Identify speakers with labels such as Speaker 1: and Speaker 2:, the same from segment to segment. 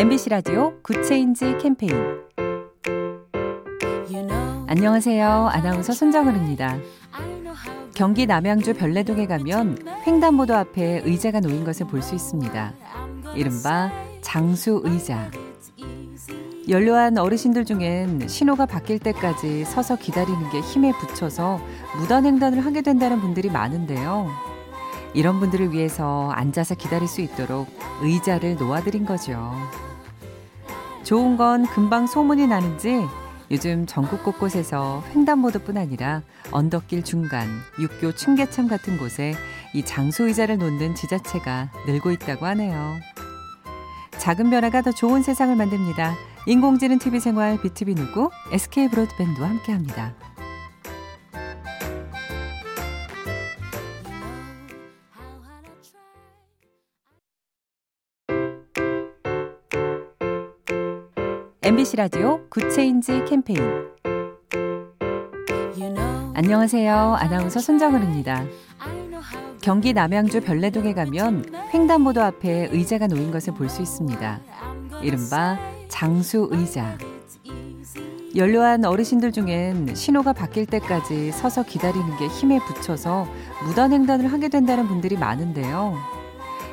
Speaker 1: MBC 라디오 Good Change 캠페인 안녕하세요. 아나운서 손정은입니다. 경기 남양주 별내동에 가면 횡단보도 앞에 의자가 놓인 것을 볼 수 있습니다. 이른바 장수 의자. 연로한 어르신들 중엔 신호가 바뀔 때까지 서서 기다리는 게 힘에 부쳐서 무단횡단을 하게 된다는 분들이 많은데요. 이런 분들을 위해서 앉아서 기다릴 수 있도록 의자를 놓아드린 거죠. 좋은 건 금방 소문이 나는지 요즘 전국 곳곳에서 횡단보도뿐 아니라 언덕길 중간, 육교 층계참 같은 곳에 이 장소 의자를 놓는 지자체가 늘고 있다고 하네요. 작은 변화가 더 좋은 세상을 만듭니다. 인공지능 TV 생활 BTV 누구 SK 브로드밴드와 함께합니다. MBC 라디오 Good Change 캠페인 안녕하세요. 아나운서 손정은입니다. 경기 남양주 별내동에 가면 횡단보도 앞에 의자가 놓인 것을 볼 수 있습니다. 이른바 장수 의자. 연로한 어르신들 중엔 신호가 바뀔 때까지 서서 기다리는 게 힘에 부쳐서 무단횡단을 하게 된다는 분들이 많은데요.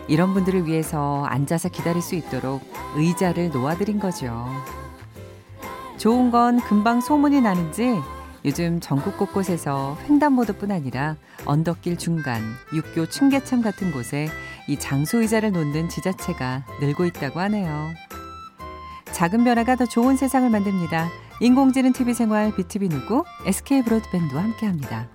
Speaker 1: 이런 분들을 위해서 앉아서 기다릴 수 있도록 의자를 놓아드린 거죠. 좋은 건 금방 소문이 나는지 요즘 전국 곳곳에서 횡단보도뿐 아니라 언덕길 중간, 육교 층계참 같은 곳에 이 장수 의자를 놓는 지자체가 늘고 있다고 하네요. 작은 변화가 더 좋은 세상을 만듭니다. 인공지능 TV 생활 BTV 누구 SK 브로드밴드와 함께합니다.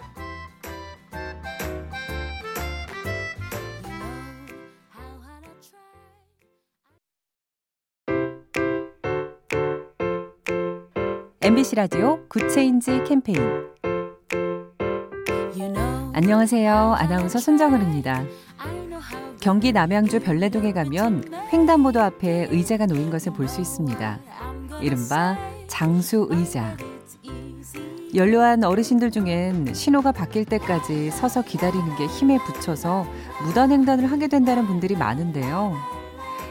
Speaker 1: MBC 라디오 Good Change 캠페인 안녕하세요. 아나운서 손정은입니다. 경기 남양주 별내동에 가면 횡단보도 앞에 의자가 놓인 것을 볼 수 있습니다. 이른바 장수 의자. 연로한 어르신들 중엔 신호가 바뀔 때까지 서서 기다리는 게 힘에 부쳐서 무단횡단을 하게 된다는 분들이 많은데요.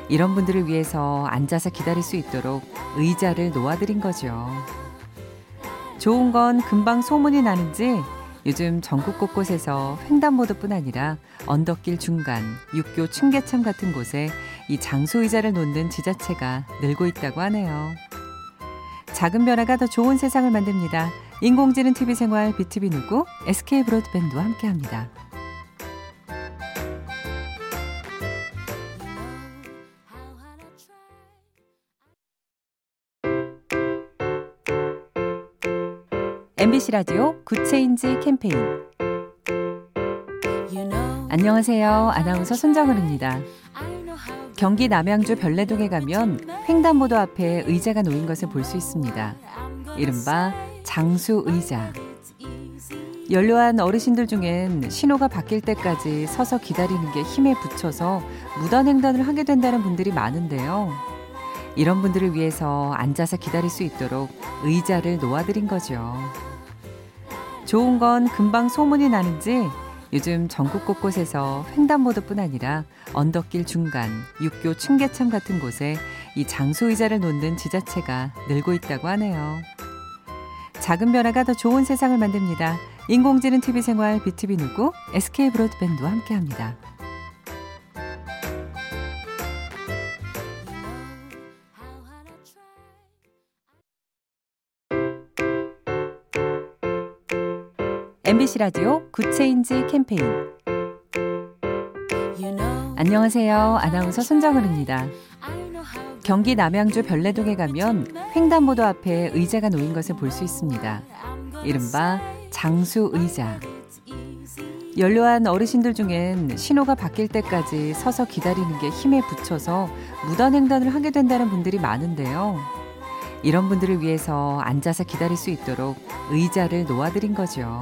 Speaker 1: 이런 분들을 위해서 앉아서 기다릴 수 있도록 의자를 놓아드린 거죠. 좋은 건 금방 소문이 나는지 요즘 전국 곳곳에서 횡단보도뿐 아니라 언덕길 중간, 육교 층계참 같은 곳에 이 장소 의자를 놓는 지자체가 늘고 있다고 하네요. 작은 변화가 더 좋은 세상을 만듭니다. 인공지능 TV 생활 BTV 누구 SK 브로드밴드와 함께합니다. MBC 라디오 Good Change 캠페인 안녕하세요. 아나운서 손정은입니다. 경기 남양주 별내동에 가면 횡단보도 앞에 의자가 놓인 것을 볼 수 있습니다. 이른바 장수 의자. 연로한 어르신들 중엔 신호가 바뀔 때까지 서서 기다리는 게 힘에 부쳐서 무단횡단을 하게 된다는 분들이 많은데요. 이런 분들을 위해서 앉아서 기다릴 수 있도록 의자를 놓아드린 거죠. 좋은 건 금방 소문이 나는지 요즘 전국 곳곳에서 횡단보도뿐 아니라 언덕길 중간, 육교 층계참 같은 곳에 이 장소 의자를 놓는 지자체가 늘고 있다고 하네요. 작은 변화가 더 좋은 세상을 만듭니다. 인공지능 TV 생활 BTV 누구 SK 브로드밴드와 함께합니다. MBC 라디오 Good Change 캠페인 안녕하세요. 아나운서 손정은입니다. 경기 남양주 별내동에 가면 횡단보도 앞에 의자가 놓인 것을 볼 수 있습니다. 이른바 장수 의자. 연로한 어르신들 중엔 신호가 바뀔 때까지 서서 기다리는 게 힘에 부쳐서 무단횡단을 하게 된다는 분들이 많은데요. 이런 분들을 위해서 앉아서 기다릴 수 있도록 의자를 놓아드린 거죠.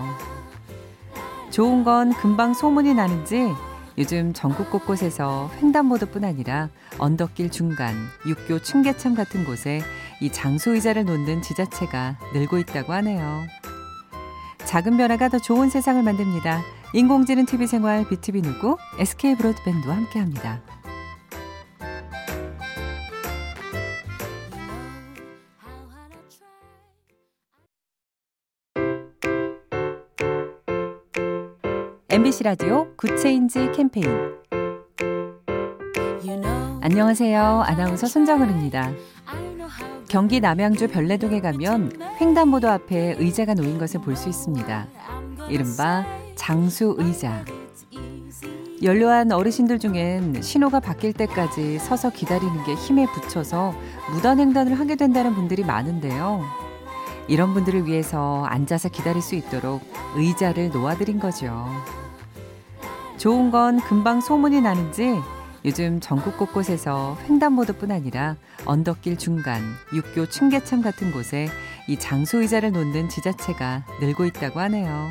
Speaker 1: 좋은 건 금방 소문이 나는지 요즘 전국 곳곳에서 횡단보도뿐 아니라 언덕길 중간, 육교 층계참 같은 곳에 이 장소 의자를 놓는 지자체가 늘고 있다고 하네요. 작은 변화가 더 좋은 세상을 만듭니다. 인공지능 TV 생활 BTV 누구 SK 브로드밴드와 함께합니다. MBC 라디오 Good Change 캠페인 안녕하세요. 아나운서 손정은입니다. 경기 남양주 별내동에 가면 횡단보도 앞에 의자가 놓인 것을 볼 수 있습니다. 이른바 장수 의자. 연로한 어르신들 중엔 신호가 바뀔 때까지 서서 기다리는 게 힘에 부쳐서 무단 횡단을 하게 된다는 분들이 많은데요. 이런 분들을 위해서 앉아서 기다릴 수 있도록 의자를 놓아드린 거죠. 좋은 건 금방 소문이 나는지 요즘 전국 곳곳에서 횡단보도뿐 아니라 언덕길 중간, 육교 층계참 같은 곳에 이 장수 의자를 놓는 지자체가 늘고 있다고 하네요.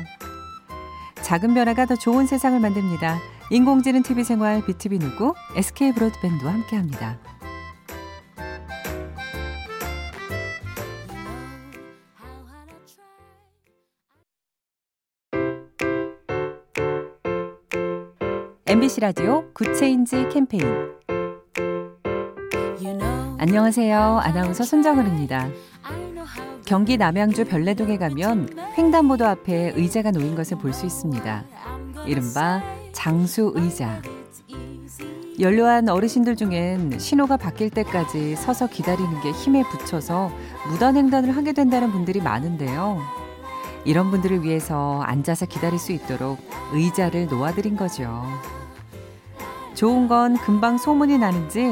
Speaker 1: 작은 변화가 더 좋은 세상을 만듭니다. 인공지능 TV 생활 BTV 누구 SK 브로드밴드와 함께합니다. MBC 라디오 Good Change 캠페인 안녕하세요. 아나운서 손정은입니다. 경기 남양주 별내동에 가면 횡단보도 앞에 의자가 놓인 것을 볼 수 있습니다. 이른바 장수 의자. 연로한 어르신들 중엔 신호가 바뀔 때까지 서서 기다리는 게 힘에 부쳐서 무단횡단을 하게 된다는 분들이 많은데요. 이런 분들을 위해서 앉아서 기다릴 수 있도록 의자를 놓아드린 거죠. 좋은 건 금방 소문이 나는지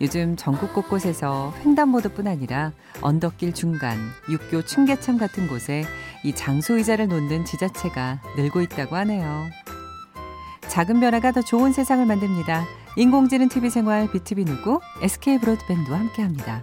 Speaker 1: 요즘 전국 곳곳에서 횡단보도뿐 아니라 언덕길 중간, 육교 층계참 같은 곳에 이 장소 의자를 놓는 지자체가 늘고 있다고 하네요. 작은 변화가 더 좋은 세상을 만듭니다. 인공지능 TV 생활 BTV 누구 SK 브로드밴드와 함께합니다.